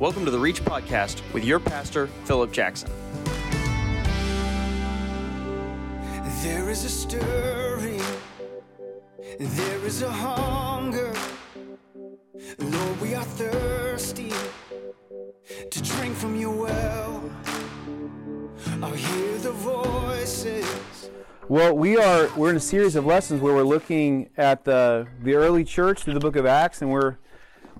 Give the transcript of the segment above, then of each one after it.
Welcome to the Reach Podcast with your pastor, Philip Jackson. There is a stirring, there is a hunger. Lord, we are thirsty to drink from your well. I'll hear the voices. Well, we are we're in a series of lessons where we're looking at the the early church through the book of Acts, and we're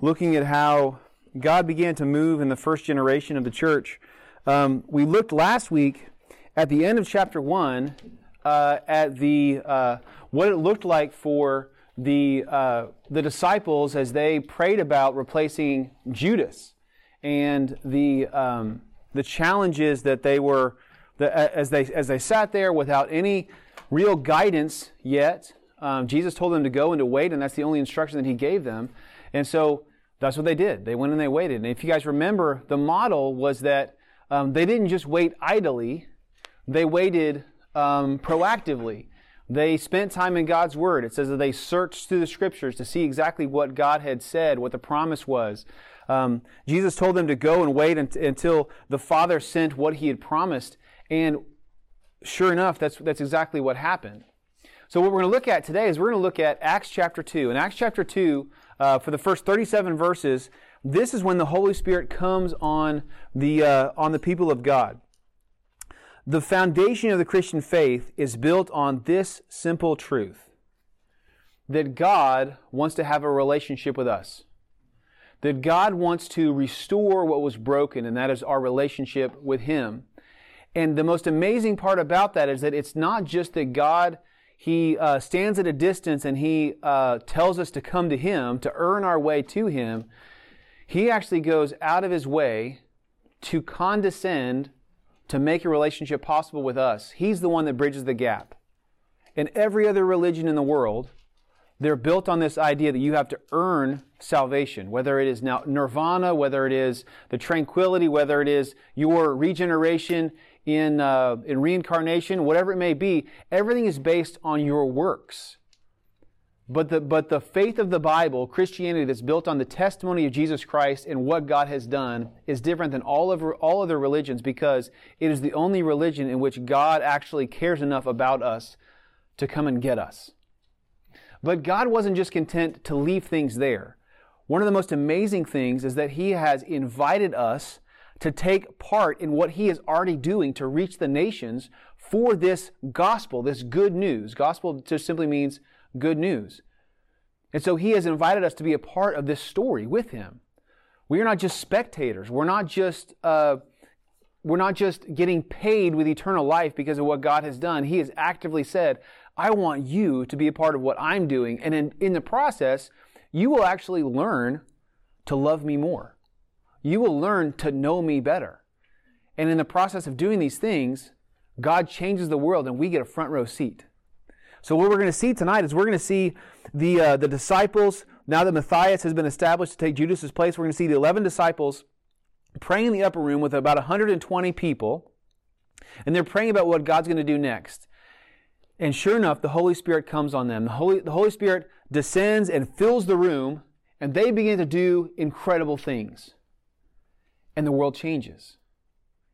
looking at how God began to move in the first generation of the church. Um, we looked last week at the end of chapter one uh, at the uh, what it looked like for the uh, the disciples as they prayed about replacing Judas and the um, the challenges that they were the, as they as they sat there without any real guidance yet. Um, Jesus told them to go and to wait, and that's the only instruction that He gave them. And so that's what they did. They went and they waited. And if you guys remember, the model was that um, they didn't just wait idly; they waited um, proactively. They spent time in God's Word. It says that they searched through the Scriptures to see exactly what God had said, what the promise was. Um, Jesus told them to go and wait until the Father sent what He had promised, and sure enough, that's that's exactly what happened. So what we're going to look at today is we're going to look at Acts chapter two. In Acts chapter two, uh, for the first 37 verses, this is when the Holy Spirit comes on the uh, on the people of God. The foundation of the Christian faith is built on this simple truth that God wants to have a relationship with us. That God wants to restore what was broken, and that is our relationship with Him. And the most amazing part about that is that it's not just that God, He uh, stands at a distance and He uh, tells us to come to Him, to earn our way to Him. He actually goes out of His way to condescend to make a relationship possible with us. He's the one that bridges the gap. In every other religion in the world, they're built on this idea that you have to earn salvation, whether it is now nirvana, whether it is the tranquility, whether it is your regeneration in, uh, in reincarnation, whatever it may be. Everything is based on your works. But the, but the faith of the Bible, Christianity that's built on the testimony of Jesus Christ and what God has done is different than all of all other religions because it is the only religion in which God actually cares enough about us to come and get us. But God wasn't just content to leave things there. One of the most amazing things is that He has invited us to take part in what He is already doing to reach the nations for this gospel, this good news. Gospel just simply means good news. And so he has invited us to be a part of this story with him. We are not just spectators. We're not just, uh, we're not just getting paid with eternal life because of what God has done. He has actively said, I want you to be a part of what I'm doing. And in, in the process, you will actually learn to love me more. You will learn to know me better. And in the process of doing these things, God changes the world and we get a front row seat. So what we're going to see tonight is we're going to see the uh, the disciples. Now that Matthias has been established to take Judas's place, we're going to see the eleven disciples praying in the upper room with about 120 people, and they're praying about what God's going to do next. And sure enough, the Holy Spirit comes on them. The Holy, the Holy Spirit descends and fills the room, and they begin to do incredible things. And the world changes.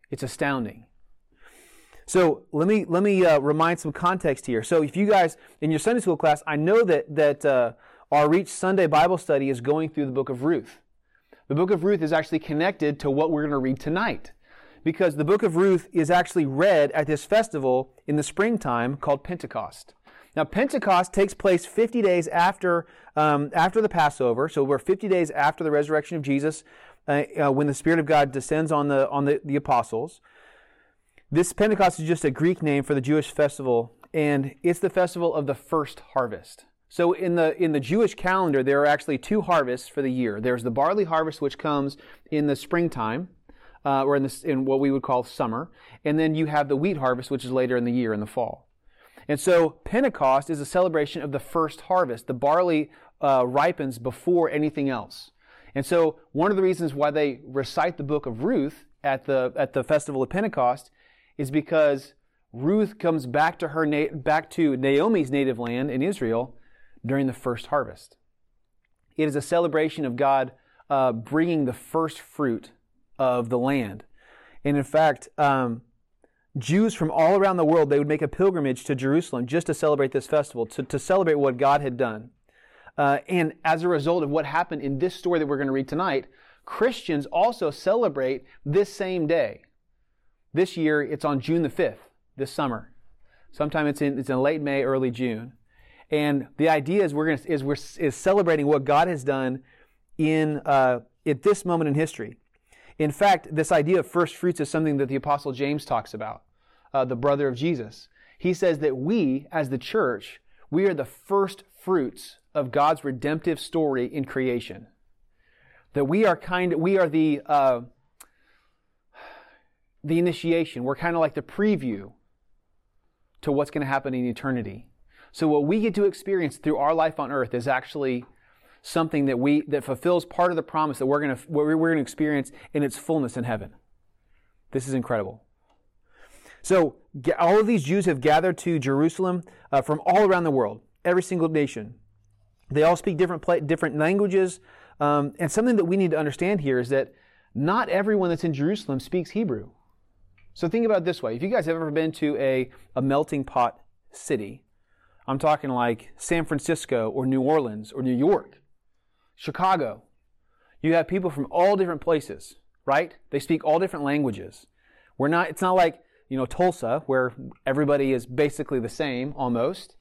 It's astounding. So let me let me uh, remind some context here. So if you guys in your Sunday school class, I know that that uh, our Reach Sunday Bible study is going through the book of Ruth. The book of Ruth is actually connected to what we're going to read tonight, because the book of Ruth is actually read at this festival in the springtime called Pentecost. Now Pentecost takes place 50 days after um, after the Passover, so we're 50 days after the resurrection of Jesus, uh, uh, when the Spirit of God descends on the on the, the apostles. This Pentecost is just a Greek name for the Jewish festival, and it's the festival of the first harvest. So in the in the Jewish calendar, there are actually two harvests for the year. There's the barley harvest, which comes in the springtime, uh, or in, the, in what we would call summer, and then you have the wheat harvest, which is later in the year in the fall. And so Pentecost is a celebration of the first harvest. The barley uh, ripens before anything else. And so one of the reasons why they recite the book of Ruth at the at the festival of Pentecost is because Ruth comes back to her back to Naomi's native land in Israel during the first harvest. It is a celebration of God uh, bringing the first fruit of the land. And in fact, um, Jews from all around the world, they would make a pilgrimage to Jerusalem just to celebrate this festival, to, to celebrate what God had done. Uh, and as a result of what happened in this story that we're going to read tonight, Christians also celebrate this same day. This year, it's on June the 5th, this summer. Sometime it's in, it's in late May, early June. And the idea is we're, to, is we're is celebrating what God has done in, uh, at this moment in history. In fact, this idea of first fruits is something that the Apostle James talks about, uh, the brother of Jesus. He says that we, as the church, we are the first fruits of God's redemptive story in creation. That we are kind, we are the uh, the initiation. We're kind of like the preview to what's going to happen in eternity. So what we get to experience through our life on earth is actually something that we that fulfills part of the promise that we're going to we're, going to experience in its fullness in heaven. This is incredible. So all of these Jews have gathered to Jerusalem uh, from all around the world, every single nation. They all speak different different languages, um, and something that we need to understand here is that not everyone that's in Jerusalem speaks Hebrew. So think about this way: if you guys have ever been to a, a melting pot city, I'm talking like San Francisco or New Orleans or New York. Chicago. You have people from all different places, right? They speak all different languages. We're not, it's not like, you know, Tulsa, where everybody is basically the same almost.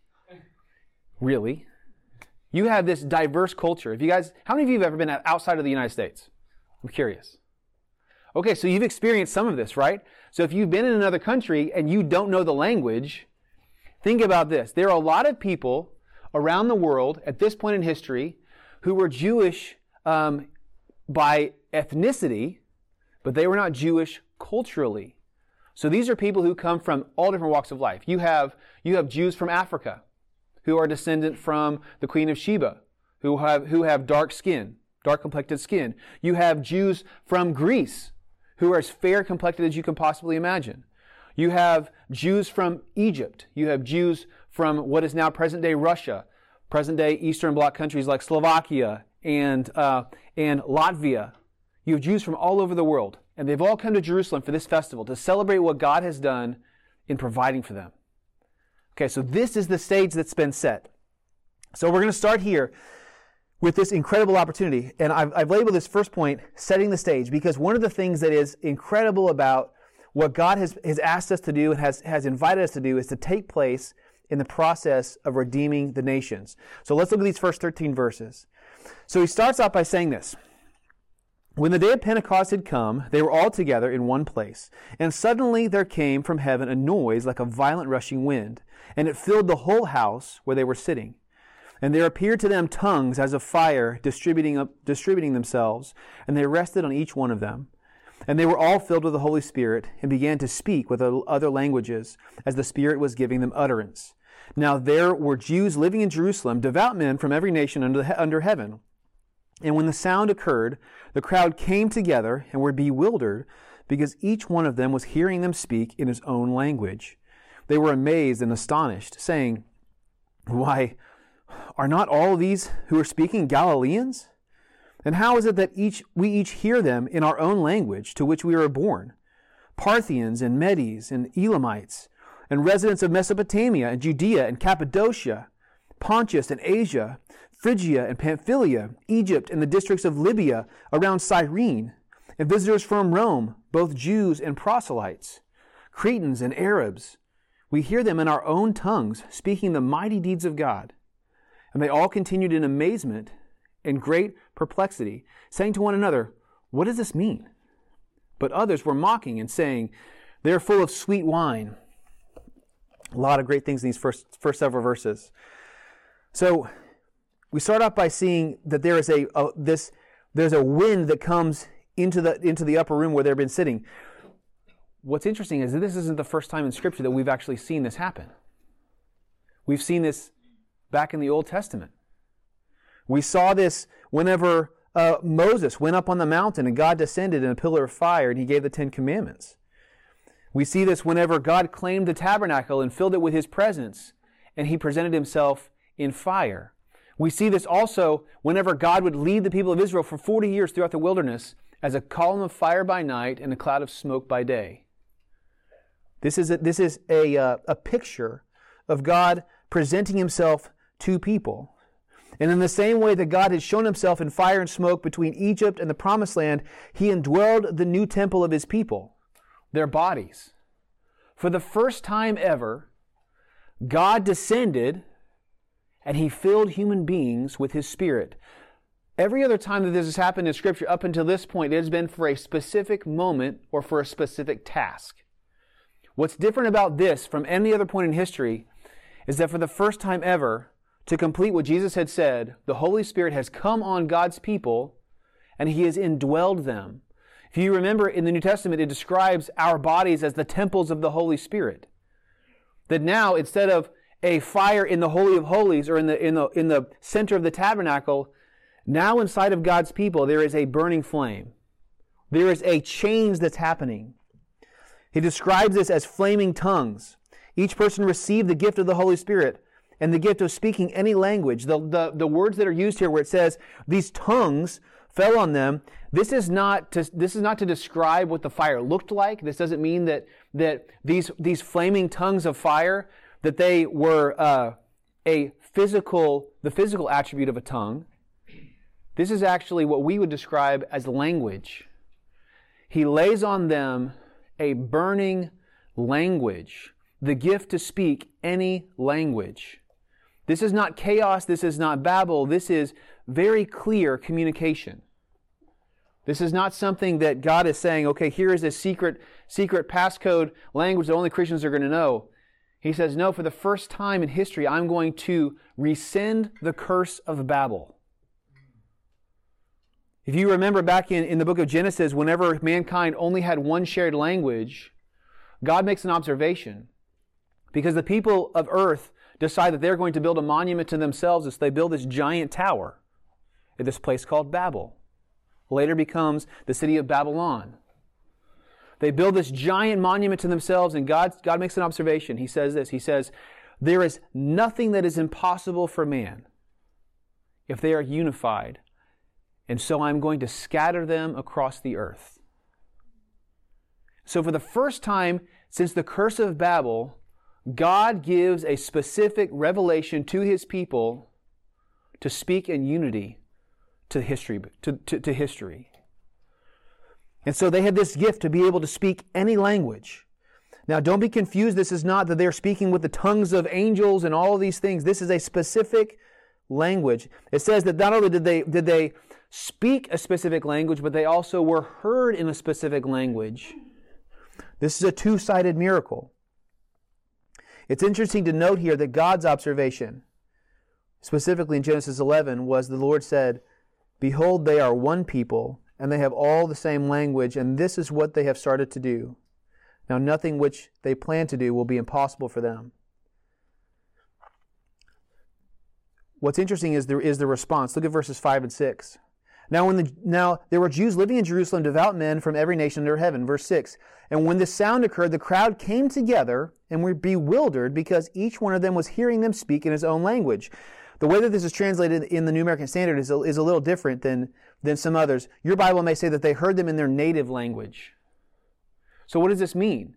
Really. You have this diverse culture. If you guys, how many of you have ever been outside of the United States? I'm curious. Okay, so you've experienced some of this, right? So if you've been in another country and you don't know the language, think about this. There are a lot of people around the world at this point in history who were Jewish um, by ethnicity, but they were not Jewish culturally. So these are people who come from all different walks of life. You have, you have Jews from Africa who are descendant from the Queen of Sheba, who have, who have dark skin, dark complected skin. You have Jews from Greece who are as fair complected as you can possibly imagine. You have Jews from Egypt. You have Jews from what is now present day Russia present day Eastern Bloc countries like Slovakia and, uh, and Latvia. You have Jews from all over the world, and they've all come to Jerusalem for this festival to celebrate what God has done in providing for them. Okay, so this is the stage that's been set. So we're going to start here with this incredible opportunity. And I've, I've, labeled this first point, setting the stage, because one of the things that is incredible about what God has, has asked us to do and has, has invited us to do is to take place in the process of redeeming the nations. So let's look at these first 13 verses. So he starts out by saying this. When the day of Pentecost had come, they were all together in one place. And suddenly there came from heaven a noise like a violent rushing wind, and it filled the whole house where they were sitting. And there appeared to them tongues as of fire distributing, distributing themselves, and they rested on each one of them. And they were all filled with the Holy Spirit and began to speak with other languages as the Spirit was giving them utterance. Now there were Jews living in Jerusalem, devout men from every nation under, under heaven. And when the sound occurred, the crowd came together and were bewildered because each one of them was hearing them speak in his own language. They were amazed and astonished, saying, Why, are not all these who are speaking Galileans? And how is it that each, we each hear them in our own language to which we were born? Parthians and Medes and Elamites and residents of Mesopotamia and Judea and Cappadocia, Pontus and Asia, Phrygia and Pamphylia, Egypt and the districts of Libya around Cyrene, and visitors from Rome, both Jews and proselytes, Cretans and Arabs. We hear them in our own tongues speaking the mighty deeds of God. And they all continued in amazement and great perplexity, saying to one another, What does this mean? But others were mocking and saying, They are full of sweet wine. A lot of great things in these first, first several verses. So we start off by seeing that there is a, a this there's a wind that comes into the into the upper room where they've been sitting. What's interesting is that this isn't the first time in Scripture that we've actually seen this happen. We've seen this back in the Old Testament. We saw this whenever uh, Moses went up on the mountain and God descended in a pillar of fire and he gave the Ten Commandments. We see this whenever God claimed the tabernacle and filled it with his presence and he presented himself in fire. We see this also whenever God would lead the people of Israel for 40 years throughout the wilderness as a column of fire by night and a cloud of smoke by day. This is a, this is a, uh, a picture of God presenting himself to people. And in the same way that God had shown himself in fire and smoke between Egypt and the promised land, he indwelled the new temple of his people, their bodies. For the first time ever, God descended and he filled human beings with his spirit. Every other time that this has happened in Scripture up until this point, it has been for a specific moment or for a specific task. What's different about this from any other point in history is that for the first time ever, to complete what Jesus had said, the Holy Spirit has come on God's people and He has indwelled them. If you remember in the New Testament, it describes our bodies as the temples of the Holy Spirit. That now, instead of a fire in the Holy of Holies or in the, in the, in the center of the tabernacle, now inside of God's people, there is a burning flame. There is a change that's happening. He describes this as flaming tongues. Each person received the gift of the Holy Spirit and the gift of speaking any language. The, the, the words that are used here where it says, these tongues fell on them. This is not to, this is not to describe what the fire looked like. This doesn't mean that, that these, these flaming tongues of fire, that they were uh, a physical, the physical attribute of a tongue. This is actually what we would describe as language. He lays on them a burning language, the gift to speak any language. This is not chaos. This is not babble. This is very clear communication. This is not something that God is saying, okay, here is a secret, secret passcode language that only Christians are going to know. He says, no, for the first time in history, I'm going to rescind the curse of Babel. If you remember back in, in the book of Genesis, whenever mankind only had one shared language, God makes an observation. Because the people of earth decide that they're going to build a monument to themselves as they build this giant tower at this place called Babel. Later becomes the city of Babylon. They build this giant monument to themselves, and God, God makes an observation. He says this He says, There is nothing that is impossible for man if they are unified, and so I'm going to scatter them across the earth. So, for the first time since the curse of Babel, God gives a specific revelation to his people to speak in unity to history, to, to, to, history. And so they had this gift to be able to speak any language. Now, don't be confused. This is not that they're speaking with the tongues of angels and all of these things. This is a specific language. It says that not only did they, did they speak a specific language, but they also were heard in a specific language. This is a two sided miracle. It's interesting to note here that God's observation, specifically in Genesis 11, was the Lord said, Behold, they are one people, and they have all the same language, and this is what they have started to do. Now, nothing which they plan to do will be impossible for them. What's interesting is there is the response. Look at verses 5 and 6. Now, when the, now there were Jews living in Jerusalem, devout men from every nation under heaven. Verse 6. And when this sound occurred, the crowd came together and were bewildered because each one of them was hearing them speak in his own language. The way that this is translated in the New American Standard is a, is a little different than, than some others. Your Bible may say that they heard them in their native language. So, what does this mean?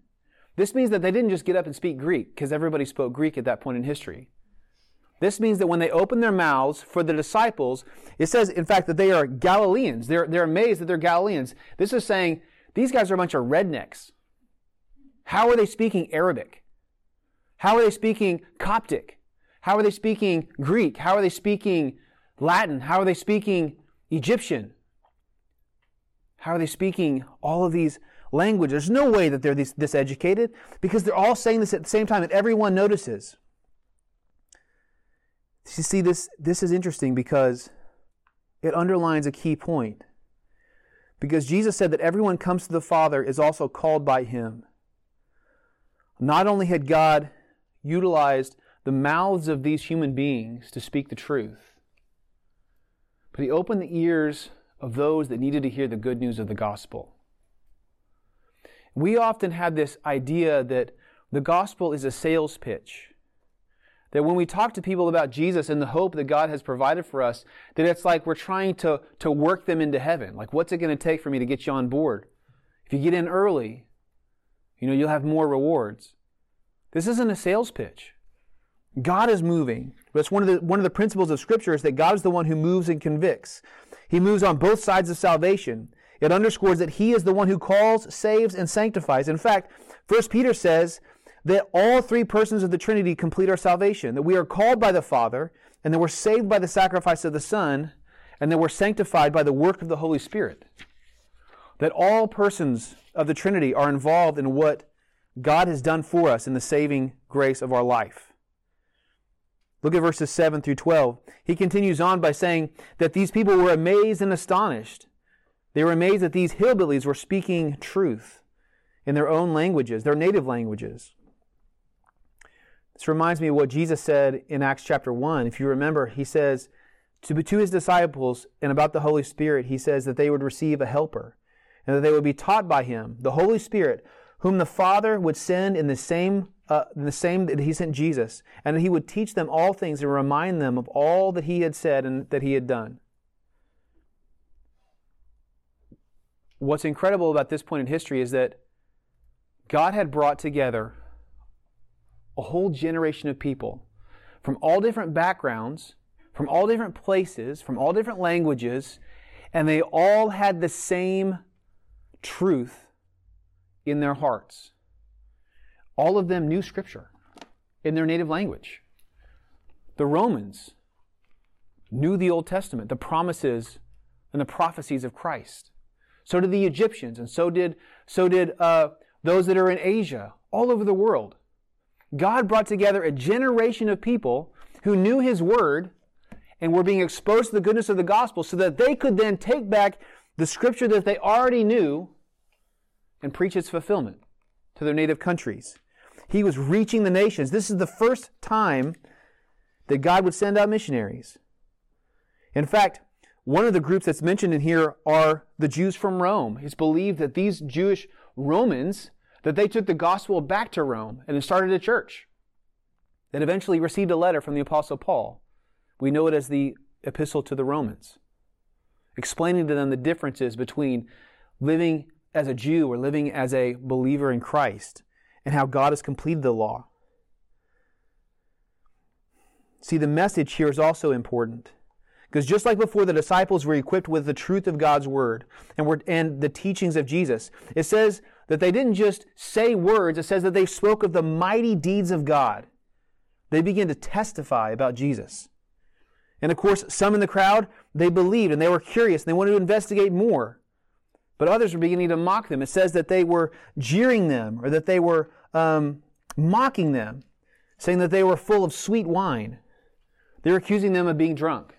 This means that they didn't just get up and speak Greek, because everybody spoke Greek at that point in history. This means that when they open their mouths for the disciples, it says, in fact, that they are Galileans. They're, they're amazed that they're Galileans. This is saying these guys are a bunch of rednecks. How are they speaking Arabic? How are they speaking Coptic? How are they speaking Greek? How are they speaking Latin? How are they speaking Egyptian? How are they speaking all of these languages? There's no way that they're this, this educated because they're all saying this at the same time and everyone notices. You see, this, this is interesting because it underlines a key point. Because Jesus said that everyone comes to the Father is also called by Him. Not only had God utilized the mouths of these human beings to speak the truth, but He opened the ears of those that needed to hear the good news of the gospel. We often have this idea that the gospel is a sales pitch that when we talk to people about Jesus and the hope that God has provided for us, that it's like we're trying to, to work them into heaven. Like, what's it going to take for me to get you on board? If you get in early, you know, you'll have more rewards. This isn't a sales pitch. God is moving. That's one of the one of the principles of Scripture is that God is the one who moves and convicts. He moves on both sides of salvation. It underscores that He is the one who calls, saves, and sanctifies. In fact, 1 Peter says that all three persons of the Trinity complete our salvation. That we are called by the Father, and that we're saved by the sacrifice of the Son, and that we're sanctified by the work of the Holy Spirit. That all persons of the Trinity are involved in what God has done for us in the saving grace of our life. Look at verses 7 through 12. He continues on by saying that these people were amazed and astonished. They were amazed that these hillbillies were speaking truth in their own languages, their native languages. This reminds me of what Jesus said in Acts chapter 1. If you remember, he says to, to his disciples and about the Holy Spirit, he says that they would receive a helper and that they would be taught by him, the Holy Spirit, whom the Father would send in the same uh, the same that he sent Jesus, and he would teach them all things and remind them of all that he had said and that he had done. What's incredible about this point in history is that God had brought together a whole generation of people from all different backgrounds, from all different places, from all different languages, and they all had the same truth in their hearts. All of them knew Scripture in their native language. The Romans knew the Old Testament, the promises and the prophecies of Christ. So did the Egyptians, and so did so did uh, those that are in Asia, all over the world. God brought together a generation of people who knew His Word and were being exposed to the goodness of the gospel, so that they could then take back the Scripture that they already knew and preach its fulfillment to their native countries. He was reaching the nations. This is the first time that God would send out missionaries. In fact, one of the groups that's mentioned in here are the Jews from Rome. It's believed that these Jewish Romans that they took the gospel back to Rome and started a church that eventually received a letter from the apostle Paul. We know it as the epistle to the Romans, explaining to them the differences between living as a Jew or living as a believer in Christ and how God has completed the law. See, the message here is also important. Because just like before, the disciples were equipped with the truth of God's word and, were, and the teachings of Jesus. It says that they didn't just say words, it says that they spoke of the mighty deeds of God. They began to testify about Jesus. And of course, some in the crowd, they believed and they were curious and they wanted to investigate more. But others were beginning to mock them. It says that they were jeering them or that they were um, mocking them, saying that they were full of sweet wine. They're accusing them of being drunk.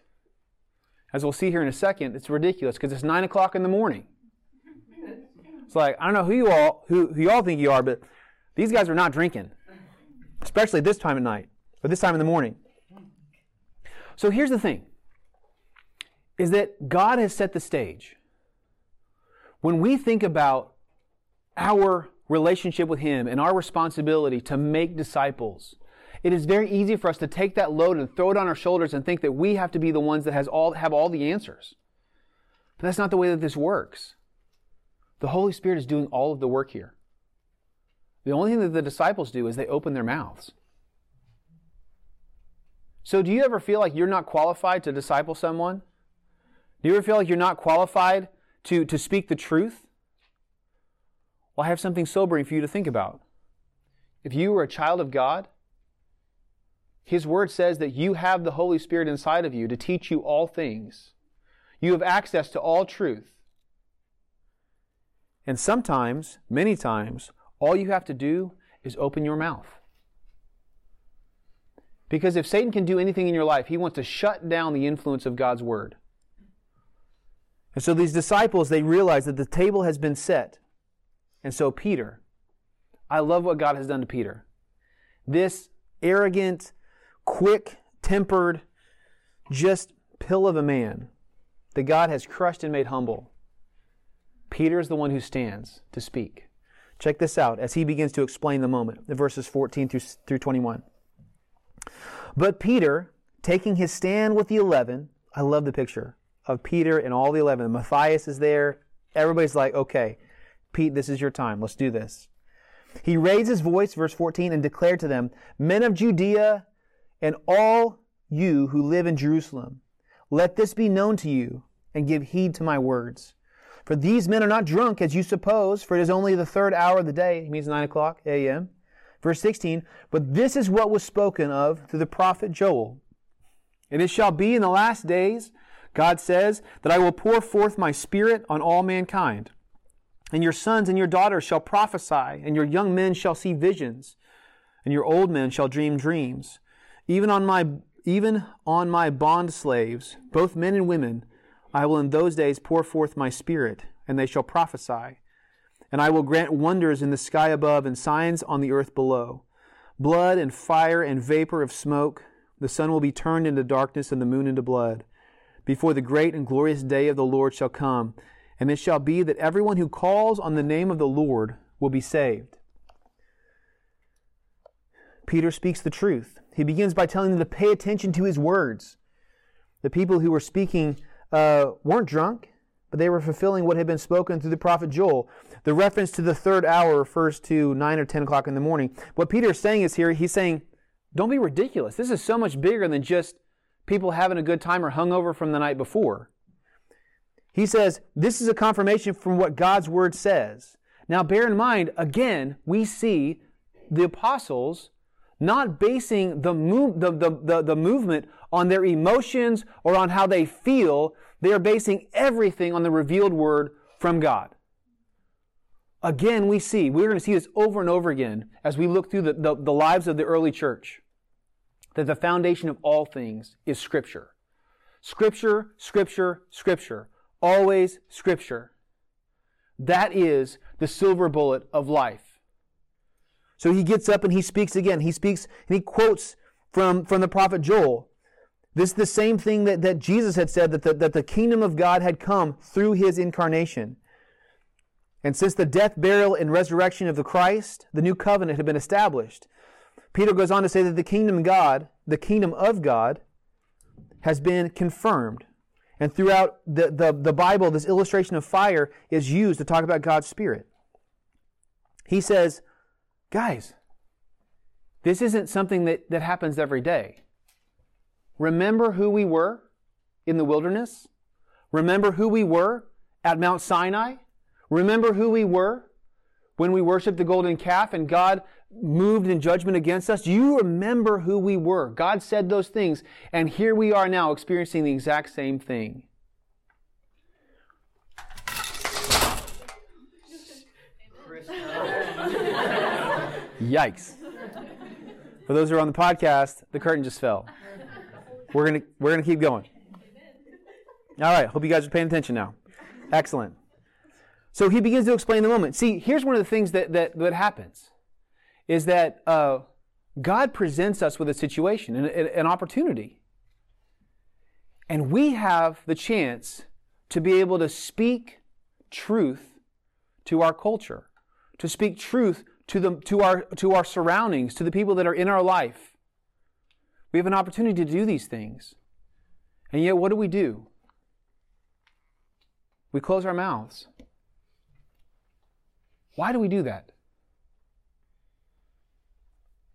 As we'll see here in a second, it's ridiculous because it's nine o'clock in the morning. It's like I don't know who you all who, who y'all think you are, but these guys are not drinking, especially this time of night or this time in the morning. So here's the thing: is that God has set the stage. When we think about our relationship with Him and our responsibility to make disciples, it is very easy for us to take that load and throw it on our shoulders and think that we have to be the ones that has all, have all the answers. But that's not the way that this works. The Holy Spirit is doing all of the work here. The only thing that the disciples do is they open their mouths. So, do you ever feel like you're not qualified to disciple someone? Do you ever feel like you're not qualified to, to speak the truth? Well, I have something sobering for you to think about. If you are a child of God, His Word says that you have the Holy Spirit inside of you to teach you all things. You have access to all truth. And sometimes, many times, all you have to do is open your mouth. Because if Satan can do anything in your life, he wants to shut down the influence of God's word. And so these disciples, they realize that the table has been set. And so Peter, I love what God has done to Peter. This arrogant, quick tempered, just pill of a man that God has crushed and made humble. Peter is the one who stands to speak. Check this out as he begins to explain the moment in verses 14 through, through 21. But Peter, taking his stand with the eleven, I love the picture of Peter and all the eleven. Matthias is there. Everybody's like, okay, Pete, this is your time. Let's do this. He raised his voice, verse 14, and declared to them, Men of Judea and all you who live in Jerusalem, let this be known to you, and give heed to my words. For these men are not drunk as you suppose, for it is only the third hour of the day. He means 9 o'clock a.m. Verse 16, but this is what was spoken of through the prophet Joel. And it shall be in the last days, God says, that I will pour forth my spirit on all mankind. And your sons and your daughters shall prophesy, and your young men shall see visions, and your old men shall dream dreams. Even on my even on my bond slaves, both men and women, I will in those days pour forth my spirit, and they shall prophesy. And I will grant wonders in the sky above and signs on the earth below blood and fire and vapor of smoke. The sun will be turned into darkness and the moon into blood before the great and glorious day of the Lord shall come. And it shall be that everyone who calls on the name of the Lord will be saved. Peter speaks the truth. He begins by telling them to pay attention to his words. The people who were speaking uh, weren't drunk, but they were fulfilling what had been spoken through the prophet Joel. The reference to the third hour refers to 9 or 10 o'clock in the morning. What Peter is saying is here, he's saying, don't be ridiculous. This is so much bigger than just people having a good time or hungover from the night before. He says, this is a confirmation from what God's word says. Now, bear in mind, again, we see the apostles not basing the, move, the, the, the, the movement on their emotions or on how they feel. They are basing everything on the revealed word from God. Again, we see, we're going to see this over and over again as we look through the, the, the lives of the early church, that the foundation of all things is Scripture. Scripture, Scripture, Scripture. Always Scripture. That is the silver bullet of life. So he gets up and he speaks again. He speaks and he quotes from, from the prophet Joel. This is the same thing that, that Jesus had said that the, that the kingdom of God had come through his incarnation. And since the death, burial, and resurrection of the Christ, the new covenant had been established. Peter goes on to say that the kingdom of God, the kingdom of God, has been confirmed. And throughout the, the, the Bible, this illustration of fire is used to talk about God's Spirit. He says, guys, this isn't something that, that happens every day. Remember who we were in the wilderness? Remember who we were at Mount Sinai? Remember who we were when we worshiped the golden calf and God moved in judgment against us? Do you remember who we were? God said those things, and here we are now experiencing the exact same thing. Yikes. For those who are on the podcast, the curtain just fell. We're gonna we're gonna keep going. All right, hope you guys are paying attention now. Excellent. So he begins to explain the moment. See, here's one of the things that that, that happens is that uh, God presents us with a situation, an, an opportunity. And we have the chance to be able to speak truth to our culture, to speak truth to, the, to, our, to our surroundings, to the people that are in our life. We have an opportunity to do these things. And yet, what do we do? We close our mouths. Why do we do that?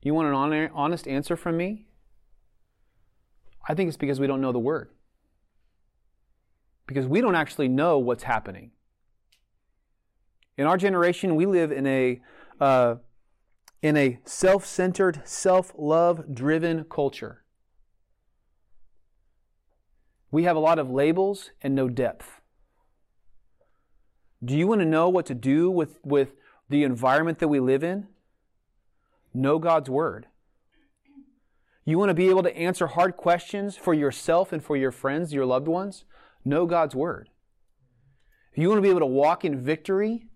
You want an honest answer from me? I think it's because we don't know the Word. Because we don't actually know what's happening. In our generation, we live in a uh, in a self-centered, self-love driven culture. We have a lot of labels and no depth. Do you want to know what to do with, with the environment that we live in? Know God's Word. You want to be able to answer hard questions for yourself and for your friends, your loved ones? Know God's Word. You want to be able to walk in victory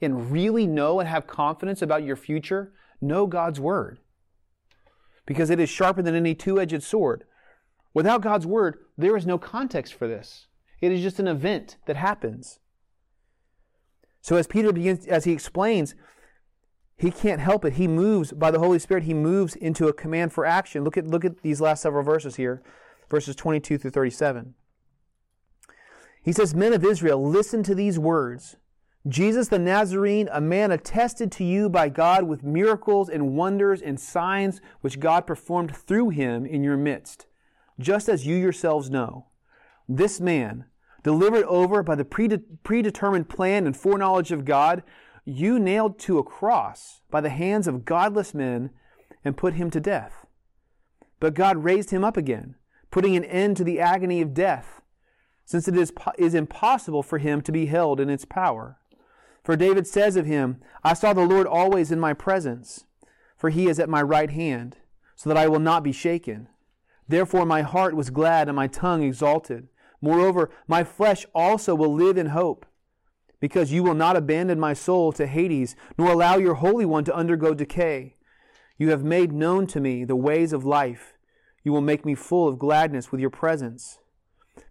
and really know and have confidence about your future, know God's Word. Because it is sharper than any two edged sword. Without God's Word, there is no context for this. It is just an event that happens. So as Peter begins, as he explains, he can't help it. He moves by the Holy Spirit, he moves into a command for action. Look at, look at these last several verses here, verses 22 through 37. He says, Men of Israel, listen to these words. Jesus the Nazarene, a man attested to you by God with miracles and wonders and signs which God performed through him in your midst, just as you yourselves know. This man, delivered over by the predetermined plan and foreknowledge of God, you nailed to a cross by the hands of godless men and put him to death. But God raised him up again, putting an end to the agony of death, since it is, is impossible for him to be held in its power. For David says of him, I saw the Lord always in my presence, for he is at my right hand, so that I will not be shaken. Therefore my heart was glad and my tongue exalted. Moreover, my flesh also will live in hope, because you will not abandon my soul to Hades, nor allow your Holy One to undergo decay. You have made known to me the ways of life. You will make me full of gladness with your presence.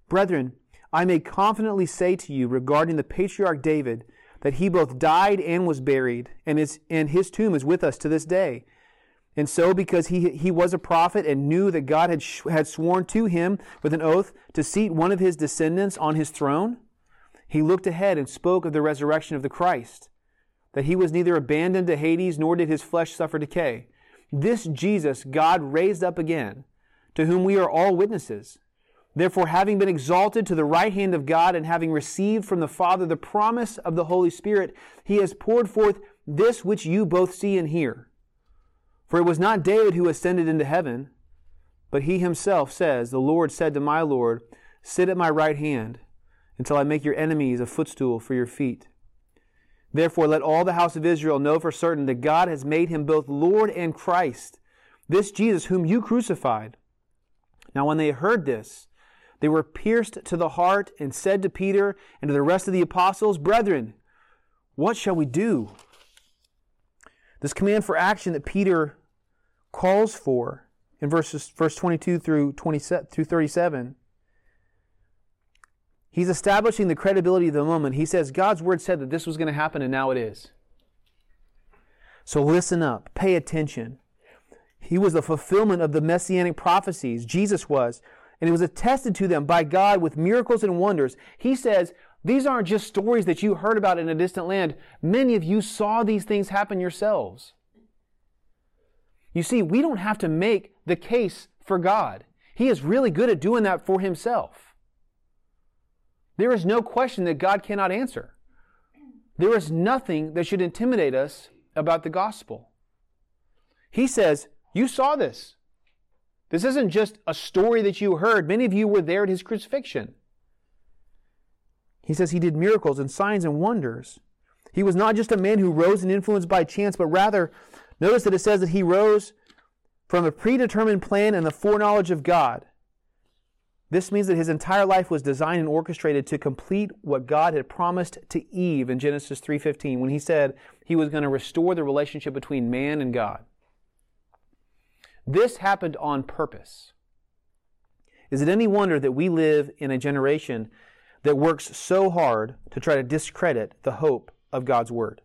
Brethren, I may confidently say to you regarding the patriarch David, that he both died and was buried, and his, and his tomb is with us to this day. And so, because he, he was a prophet and knew that God had, had sworn to him with an oath to seat one of his descendants on his throne, he looked ahead and spoke of the resurrection of the Christ, that he was neither abandoned to Hades nor did his flesh suffer decay. This Jesus God raised up again, to whom we are all witnesses. Therefore, having been exalted to the right hand of God and having received from the Father the promise of the Holy Spirit, he has poured forth this which you both see and hear. For it was not David who ascended into heaven, but he himself says, The Lord said to my Lord, Sit at my right hand until I make your enemies a footstool for your feet. Therefore, let all the house of Israel know for certain that God has made him both Lord and Christ, this Jesus whom you crucified. Now, when they heard this, they were pierced to the heart and said to Peter and to the rest of the apostles, Brethren, what shall we do? This command for action that Peter calls for in verses verse 22 through 20, through 37 he's establishing the credibility of the moment he says god's word said that this was going to happen and now it is so listen up pay attention he was the fulfillment of the messianic prophecies jesus was and it was attested to them by God with miracles and wonders. He says, these aren't just stories that you heard about in a distant land. Many of you saw these things happen yourselves. You see, we don't have to make the case for God. He is really good at doing that for himself. There is no question that God cannot answer. There is nothing that should intimidate us about the gospel. He says, You saw this. This isn't just a story that you heard. Many of you were there at his crucifixion. He says he did miracles and signs and wonders. He was not just a man who rose and influenced by chance, but rather, notice that it says that he rose from a predetermined plan and the foreknowledge of God. This means that his entire life was designed and orchestrated to complete what God had promised to Eve in Genesis 3:15 when he said he was going to restore the relationship between man and God. This happened on purpose. Is it any wonder that we live in a generation that works so hard to try to discredit the hope of God's Word?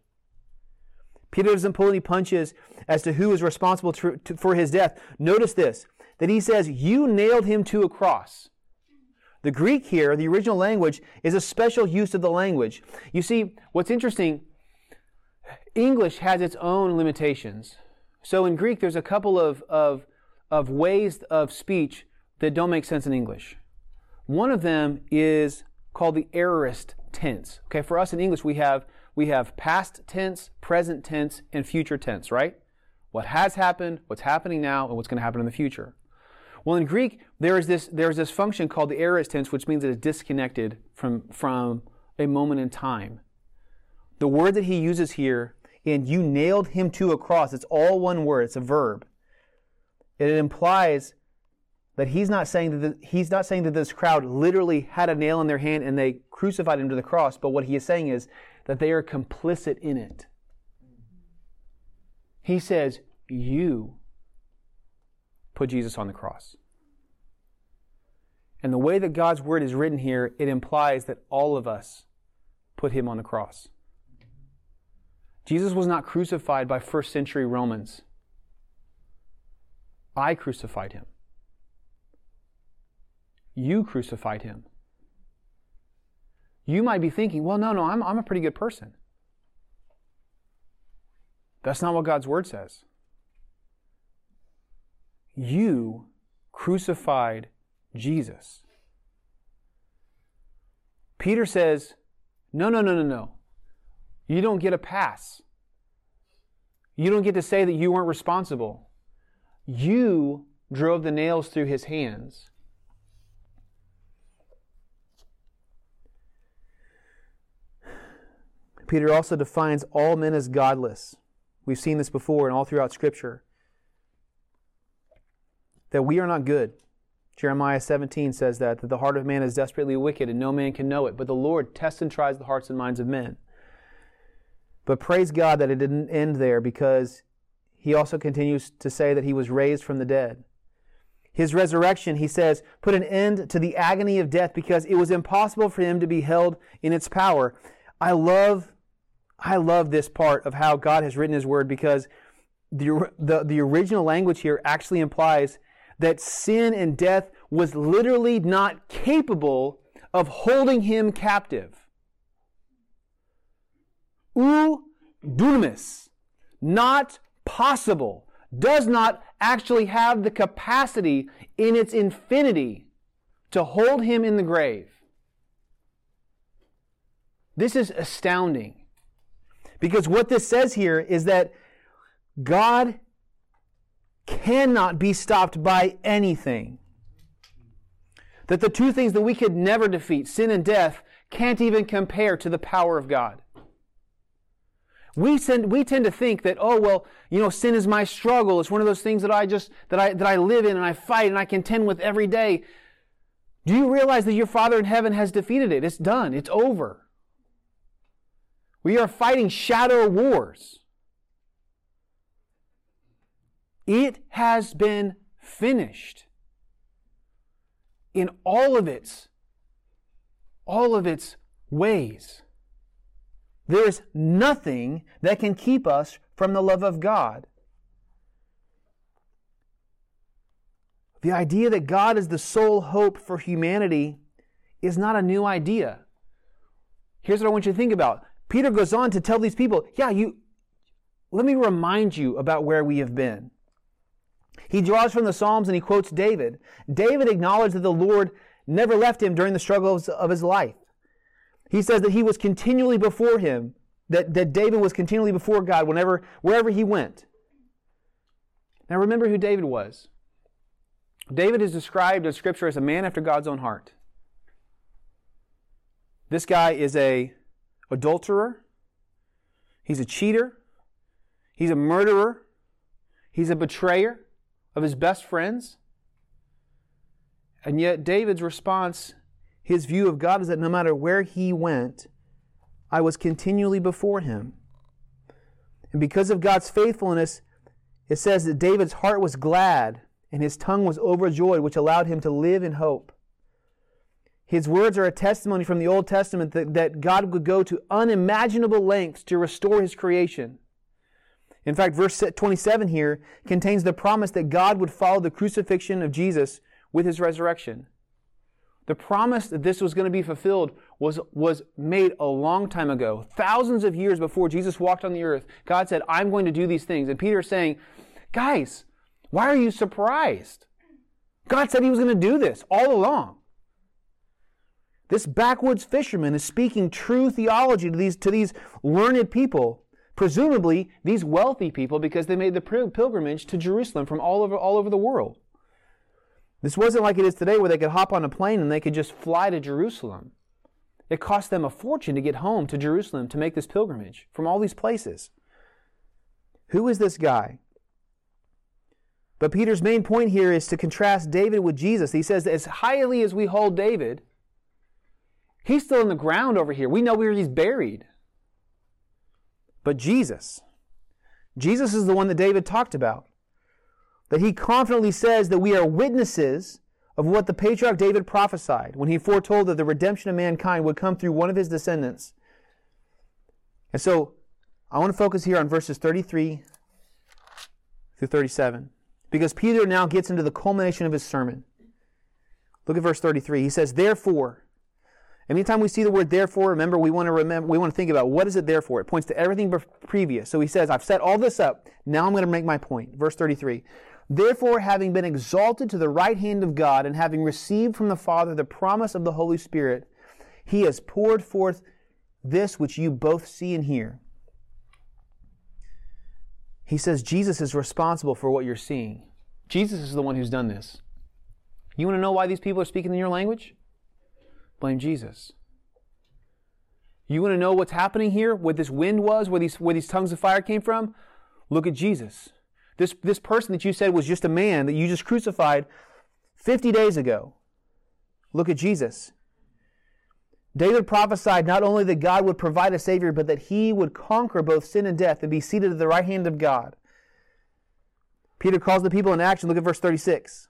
Peter doesn't pull any punches as to who is responsible for his death. Notice this that he says, You nailed him to a cross. The Greek here, the original language, is a special use of the language. You see, what's interesting, English has its own limitations. So in Greek, there's a couple of, of, of ways of speech that don't make sense in English. One of them is called the aorist tense. Okay, for us in English, we have, we have past tense, present tense, and future tense, right? What has happened, what's happening now, and what's going to happen in the future. Well, in Greek, there is this, there is this function called the aorist tense, which means it is disconnected from, from a moment in time. The word that he uses here and you nailed him to a cross. It's all one word, it's a verb. It implies that he's not saying that the, he's not saying that this crowd literally had a nail in their hand and they crucified him to the cross, but what he is saying is that they are complicit in it. He says, You put Jesus on the cross. And the way that God's word is written here, it implies that all of us put him on the cross. Jesus was not crucified by first century Romans. I crucified him. You crucified him. You might be thinking, well, no, no, I'm, I'm a pretty good person. That's not what God's word says. You crucified Jesus. Peter says, no, no, no, no, no. You don't get a pass. You don't get to say that you weren't responsible. You drove the nails through his hands. Peter also defines all men as godless. We've seen this before and all throughout Scripture. That we are not good. Jeremiah 17 says that, that the heart of man is desperately wicked and no man can know it, but the Lord tests and tries the hearts and minds of men. But praise God that it didn't end there because he also continues to say that he was raised from the dead. His resurrection, he says, put an end to the agony of death because it was impossible for him to be held in its power. I love I love this part of how God has written His Word because the, the, the original language here actually implies that sin and death was literally not capable of holding him captive. U dunamis, not possible, does not actually have the capacity in its infinity to hold him in the grave. This is astounding. Because what this says here is that God cannot be stopped by anything. That the two things that we could never defeat, sin and death, can't even compare to the power of God. We tend, we tend to think that, oh, well, you know, sin is my struggle. It's one of those things that I just, that I, that I live in and I fight and I contend with every day. Do you realize that your Father in heaven has defeated it? It's done. It's over. We are fighting shadow wars. It has been finished in all of its all of its ways. There is nothing that can keep us from the love of God. The idea that God is the sole hope for humanity is not a new idea. Here's what I want you to think about. Peter goes on to tell these people, yeah, you, let me remind you about where we have been. He draws from the Psalms and he quotes David. David acknowledged that the Lord never left him during the struggles of his life. He says that he was continually before him, that, that David was continually before God whenever, wherever he went. Now remember who David was. David is described in Scripture as a man after God's own heart. This guy is a adulterer. He's a cheater. He's a murderer. He's a betrayer of his best friends. And yet, David's response, his view of God, is that no matter where he went, I was continually before him. And because of God's faithfulness, it says that David's heart was glad and his tongue was overjoyed, which allowed him to live in hope. His words are a testimony from the Old Testament that, that God would go to unimaginable lengths to restore his creation. In fact, verse 27 here contains the promise that God would follow the crucifixion of Jesus with his resurrection. The promise that this was going to be fulfilled was, was made a long time ago. Thousands of years before Jesus walked on the earth, God said, I'm going to do these things. And Peter is saying, Guys, why are you surprised? God said he was going to do this all along. This backwoods fisherman is speaking true theology to these, to these learned people, presumably these wealthy people, because they made the pilgrimage to Jerusalem from all over, all over the world. This wasn't like it is today where they could hop on a plane and they could just fly to Jerusalem. It cost them a fortune to get home to Jerusalem to make this pilgrimage from all these places. Who is this guy? But Peter's main point here is to contrast David with Jesus. He says, as highly as we hold David, He's still in the ground over here. We know where he's buried. But Jesus, Jesus is the one that David talked about. That he confidently says that we are witnesses of what the patriarch David prophesied when he foretold that the redemption of mankind would come through one of his descendants. And so, I want to focus here on verses 33 through 37 because Peter now gets into the culmination of his sermon. Look at verse 33. He says, Therefore, anytime we see the word therefore, remember we want to remember we want to think about what is it there for? It points to everything previous. So he says, I've set all this up. Now I'm going to make my point. Verse 33. Therefore, having been exalted to the right hand of God and having received from the Father the promise of the Holy Spirit, he has poured forth this which you both see and hear. He says Jesus is responsible for what you're seeing. Jesus is the one who's done this. You want to know why these people are speaking in your language? Blame Jesus. You want to know what's happening here, what this wind was, where these, where these tongues of fire came from? Look at Jesus. This, this person that you said was just a man that you just crucified 50 days ago. Look at Jesus. David prophesied not only that God would provide a Savior, but that he would conquer both sin and death and be seated at the right hand of God. Peter calls the people in action. Look at verse 36.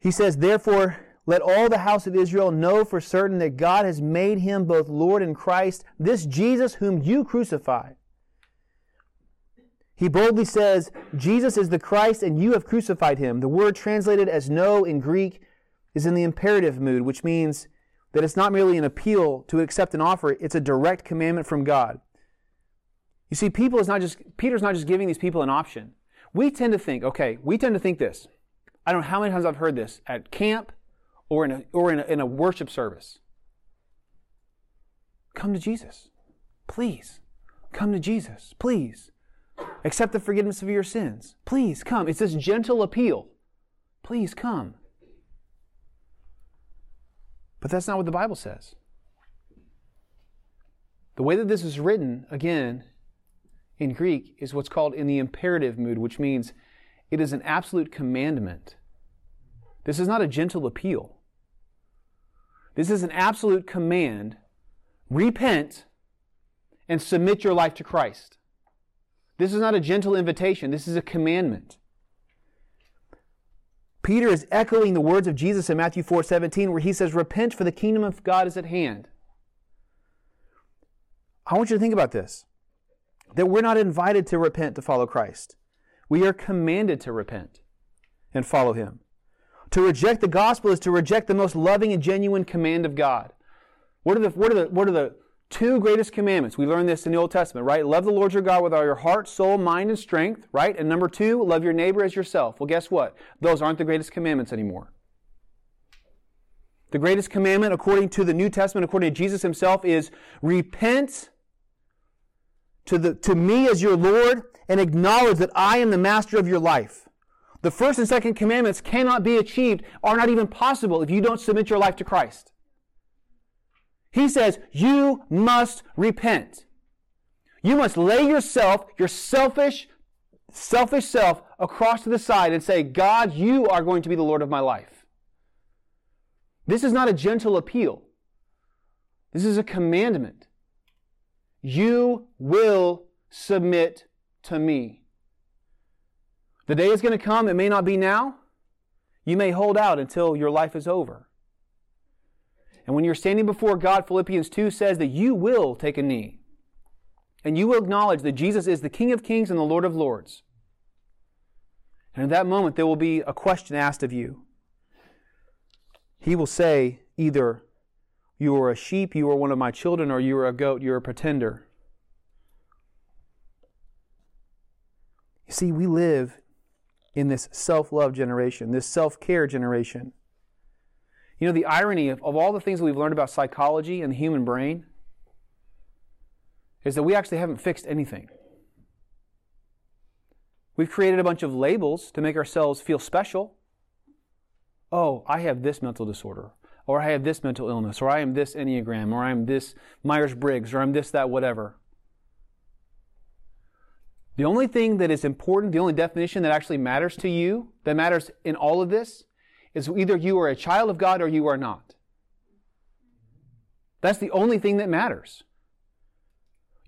He says, Therefore, let all the house of Israel know for certain that God has made him both Lord and Christ, this Jesus whom you crucified. He boldly says, Jesus is the Christ and you have crucified him. The word translated as know in Greek is in the imperative mood, which means that it's not merely an appeal to accept an offer, it's a direct commandment from God. You see, people is not just, Peter's not just giving these people an option. We tend to think, okay, we tend to think this. I don't know how many times I've heard this at camp or in a, or in a, in a worship service. Come to Jesus. Please. Come to Jesus. Please. Accept the forgiveness of your sins. Please come. It's this gentle appeal. Please come. But that's not what the Bible says. The way that this is written, again, in Greek, is what's called in the imperative mood, which means it is an absolute commandment. This is not a gentle appeal. This is an absolute command. Repent and submit your life to Christ. This is not a gentle invitation. This is a commandment. Peter is echoing the words of Jesus in Matthew 4 17, where he says, Repent, for the kingdom of God is at hand. I want you to think about this that we're not invited to repent to follow Christ. We are commanded to repent and follow him. To reject the gospel is to reject the most loving and genuine command of God. What are the, what are the, what are the two greatest commandments. We learn this in the Old Testament, right? Love the Lord your God with all your heart, soul, mind, and strength, right? And number two, love your neighbor as yourself. Well, guess what? Those aren't the greatest commandments anymore. The greatest commandment, according to the New Testament, according to Jesus himself, is repent to, the, to me as your Lord and acknowledge that I am the master of your life. The first and second commandments cannot be achieved, are not even possible if you don't submit your life to Christ. He says, You must repent. You must lay yourself, your selfish, selfish self, across to the side and say, God, you are going to be the Lord of my life. This is not a gentle appeal. This is a commandment. You will submit to me. The day is going to come, it may not be now. You may hold out until your life is over. And when you're standing before God, Philippians 2 says that you will take a knee. And you will acknowledge that Jesus is the King of kings and the Lord of lords. And at that moment, there will be a question asked of you. He will say, either, You are a sheep, you are one of my children, or you are a goat, you're a pretender. You see, we live in this self love generation, this self care generation. You know, the irony of, of all the things we've learned about psychology and the human brain is that we actually haven't fixed anything. We've created a bunch of labels to make ourselves feel special. Oh, I have this mental disorder, or I have this mental illness, or I am this Enneagram, or I'm this Myers Briggs, or I'm this, that, whatever. The only thing that is important, the only definition that actually matters to you, that matters in all of this, is either you are a child of God or you are not. That's the only thing that matters.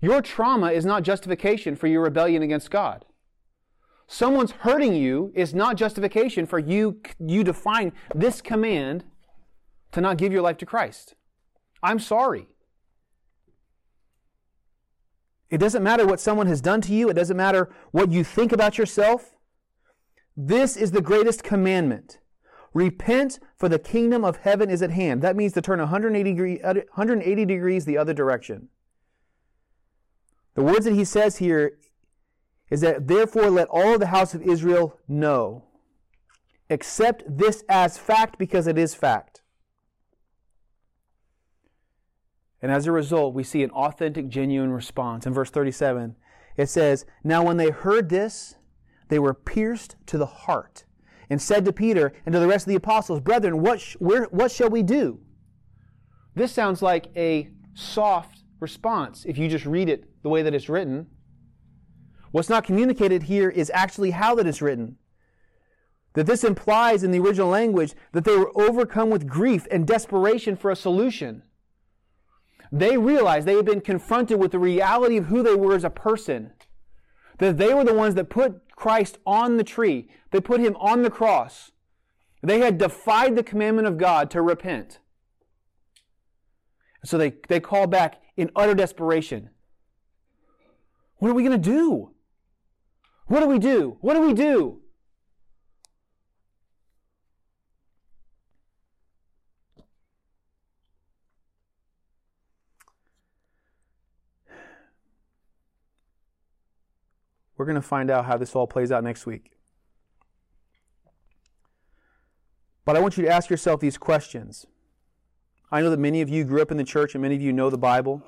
Your trauma is not justification for your rebellion against God. Someone's hurting you is not justification for you, you define this command to not give your life to Christ. I'm sorry. It doesn't matter what someone has done to you, it doesn't matter what you think about yourself. This is the greatest commandment. Repent, for the kingdom of heaven is at hand. That means to turn 180, degree, uh, 180 degrees the other direction. The words that he says here is that, therefore, let all the house of Israel know. Accept this as fact because it is fact. And as a result, we see an authentic, genuine response. In verse 37, it says, Now when they heard this, they were pierced to the heart and said to Peter and to the rest of the apostles, Brethren, what, sh- where, what shall we do? This sounds like a soft response if you just read it the way that it's written. What's not communicated here is actually how that it's written. That this implies in the original language that they were overcome with grief and desperation for a solution. They realized they had been confronted with the reality of who they were as a person. That they were the ones that put Christ on the tree. They put him on the cross. They had defied the commandment of God to repent. So they, they call back in utter desperation. What are we going to do? What do we do? What do we do? We're going to find out how this all plays out next week. But I want you to ask yourself these questions. I know that many of you grew up in the church and many of you know the Bible.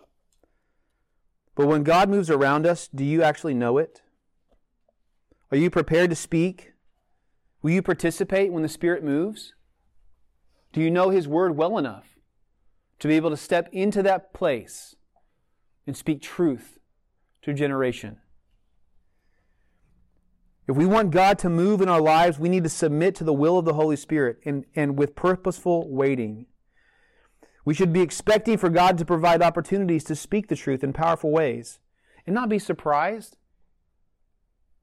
But when God moves around us, do you actually know it? Are you prepared to speak? Will you participate when the Spirit moves? Do you know His Word well enough to be able to step into that place and speak truth to generation? If we want God to move in our lives, we need to submit to the will of the Holy Spirit and, and with purposeful waiting. We should be expecting for God to provide opportunities to speak the truth in powerful ways and not be surprised.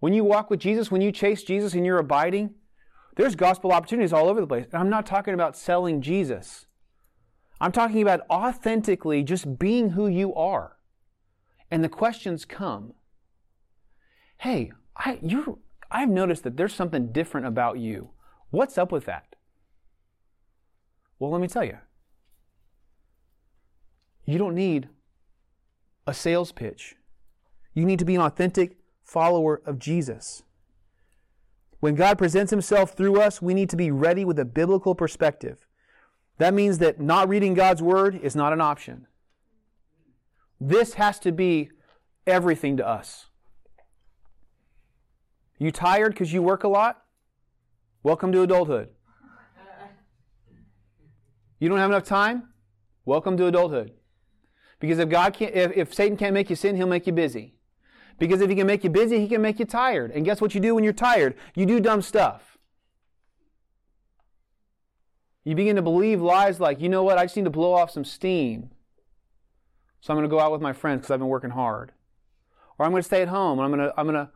When you walk with Jesus, when you chase Jesus and you're abiding, there's gospel opportunities all over the place. And I'm not talking about selling Jesus. I'm talking about authentically just being who you are. And the questions come. Hey, I, you're, I've noticed that there's something different about you. What's up with that? Well, let me tell you. You don't need a sales pitch. You need to be an authentic follower of Jesus. When God presents himself through us, we need to be ready with a biblical perspective. That means that not reading God's word is not an option. This has to be everything to us. You tired because you work a lot? Welcome to adulthood. You don't have enough time? Welcome to adulthood. Because if God can't, if, if Satan can't make you sin, he'll make you busy. Because if he can make you busy, he can make you tired. And guess what you do when you're tired? You do dumb stuff. You begin to believe lies like, you know what, I just need to blow off some steam. So I'm going to go out with my friends because I've been working hard. Or I'm going to stay at home and I'm going to, I'm going to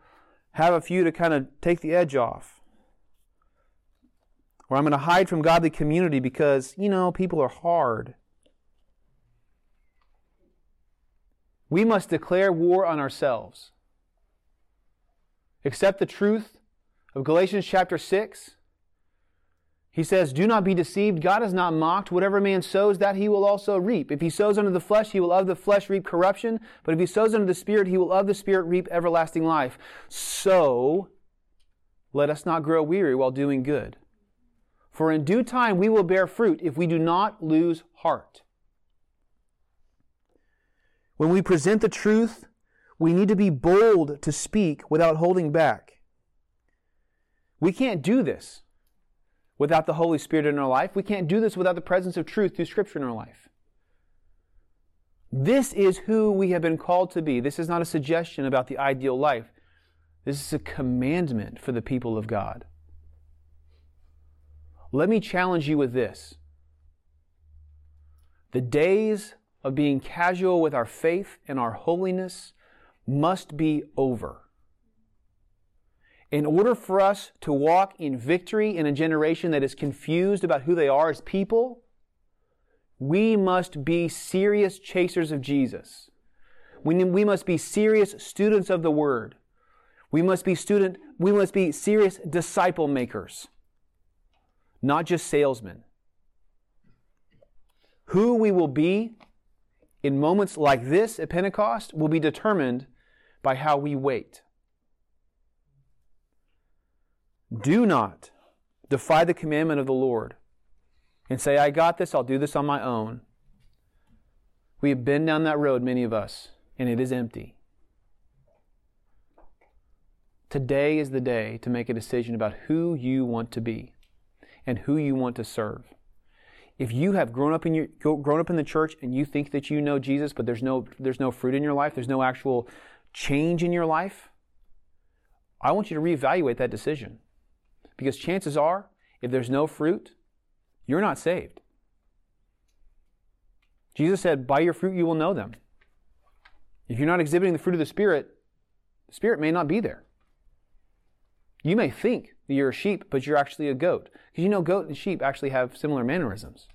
have a few to kind of take the edge off. Or I'm going to hide from godly community because, you know, people are hard. We must declare war on ourselves. Accept the truth of Galatians chapter 6 he says, Do not be deceived. God is not mocked. Whatever man sows, that he will also reap. If he sows unto the flesh, he will of the flesh reap corruption. But if he sows unto the Spirit, he will of the Spirit reap everlasting life. So, let us not grow weary while doing good. For in due time we will bear fruit if we do not lose heart. When we present the truth, we need to be bold to speak without holding back. We can't do this without the Holy Spirit in our life. We can't do this without the presence of truth through Scripture in our life. This is who we have been called to be. This is not a suggestion about the ideal life. This is a commandment for the people of God. Let me challenge you with this. The days of being casual with our faith and our holiness must be over in order for us to walk in victory in a generation that is confused about who they are as people, we must be serious chasers of Jesus. We, we must be serious students of the Word. We must be student, we must be serious disciple makers, not just salesmen. Who we will be in moments like this at Pentecost will be determined by how we wait. Do not defy the commandment of the Lord and say, I got this, I'll do this on my own. We have been down that road, many of us, and it is empty. Today is the day to make a decision about who you want to be and who you want to serve. If you have grown up in your grown up in the church and you think that you know Jesus, but there's no there's no fruit in your life, there's no actual change in your life, I want you to reevaluate that decision. Because chances are, if there's no fruit, you're not saved. Jesus said, By your fruit you will know them. If you're not exhibiting the fruit of the Spirit, the Spirit may not be there. You may think that you're a sheep, but you're actually a goat. Because you know, goat and sheep actually have similar mannerisms.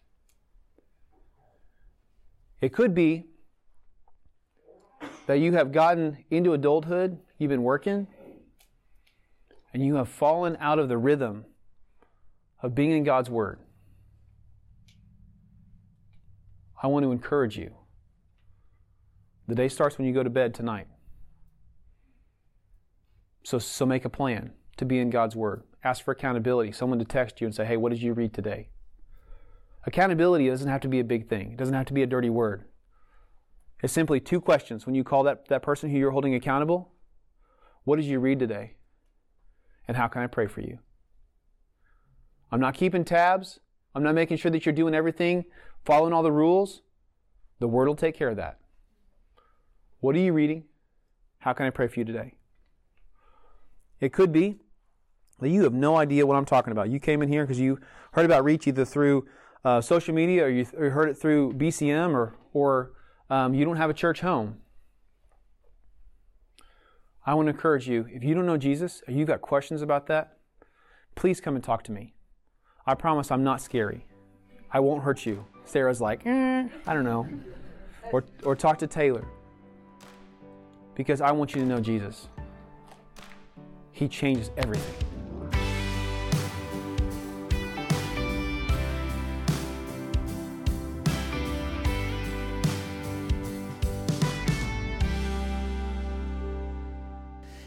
It could be that you have gotten into adulthood, you've been working, and you have fallen out of the rhythm of being in God's Word. I want to encourage you. The day starts when you go to bed tonight. So, so make a plan to be in God's Word. Ask for accountability, someone to text you and say, hey, what did you read today? Accountability doesn't have to be a big thing, it doesn't have to be a dirty word. It's simply two questions. When you call that, that person who you're holding accountable, what did you read today? And how can I pray for you? I'm not keeping tabs. I'm not making sure that you're doing everything, following all the rules. The Word will take care of that. What are you reading? How can I pray for you today? It could be that you have no idea what I'm talking about. You came in here because you heard about Reach either through uh, social media or you, th- or heard it through BCM or, or um, you don't have a church home. I want to encourage you if you don't know Jesus or you've got questions about that, please come and talk to me. I promise I'm not scary. I won't hurt you. Sarah's like, eh, I don't know. Or, or talk to Taylor. Because I want you to know Jesus. He changes everything.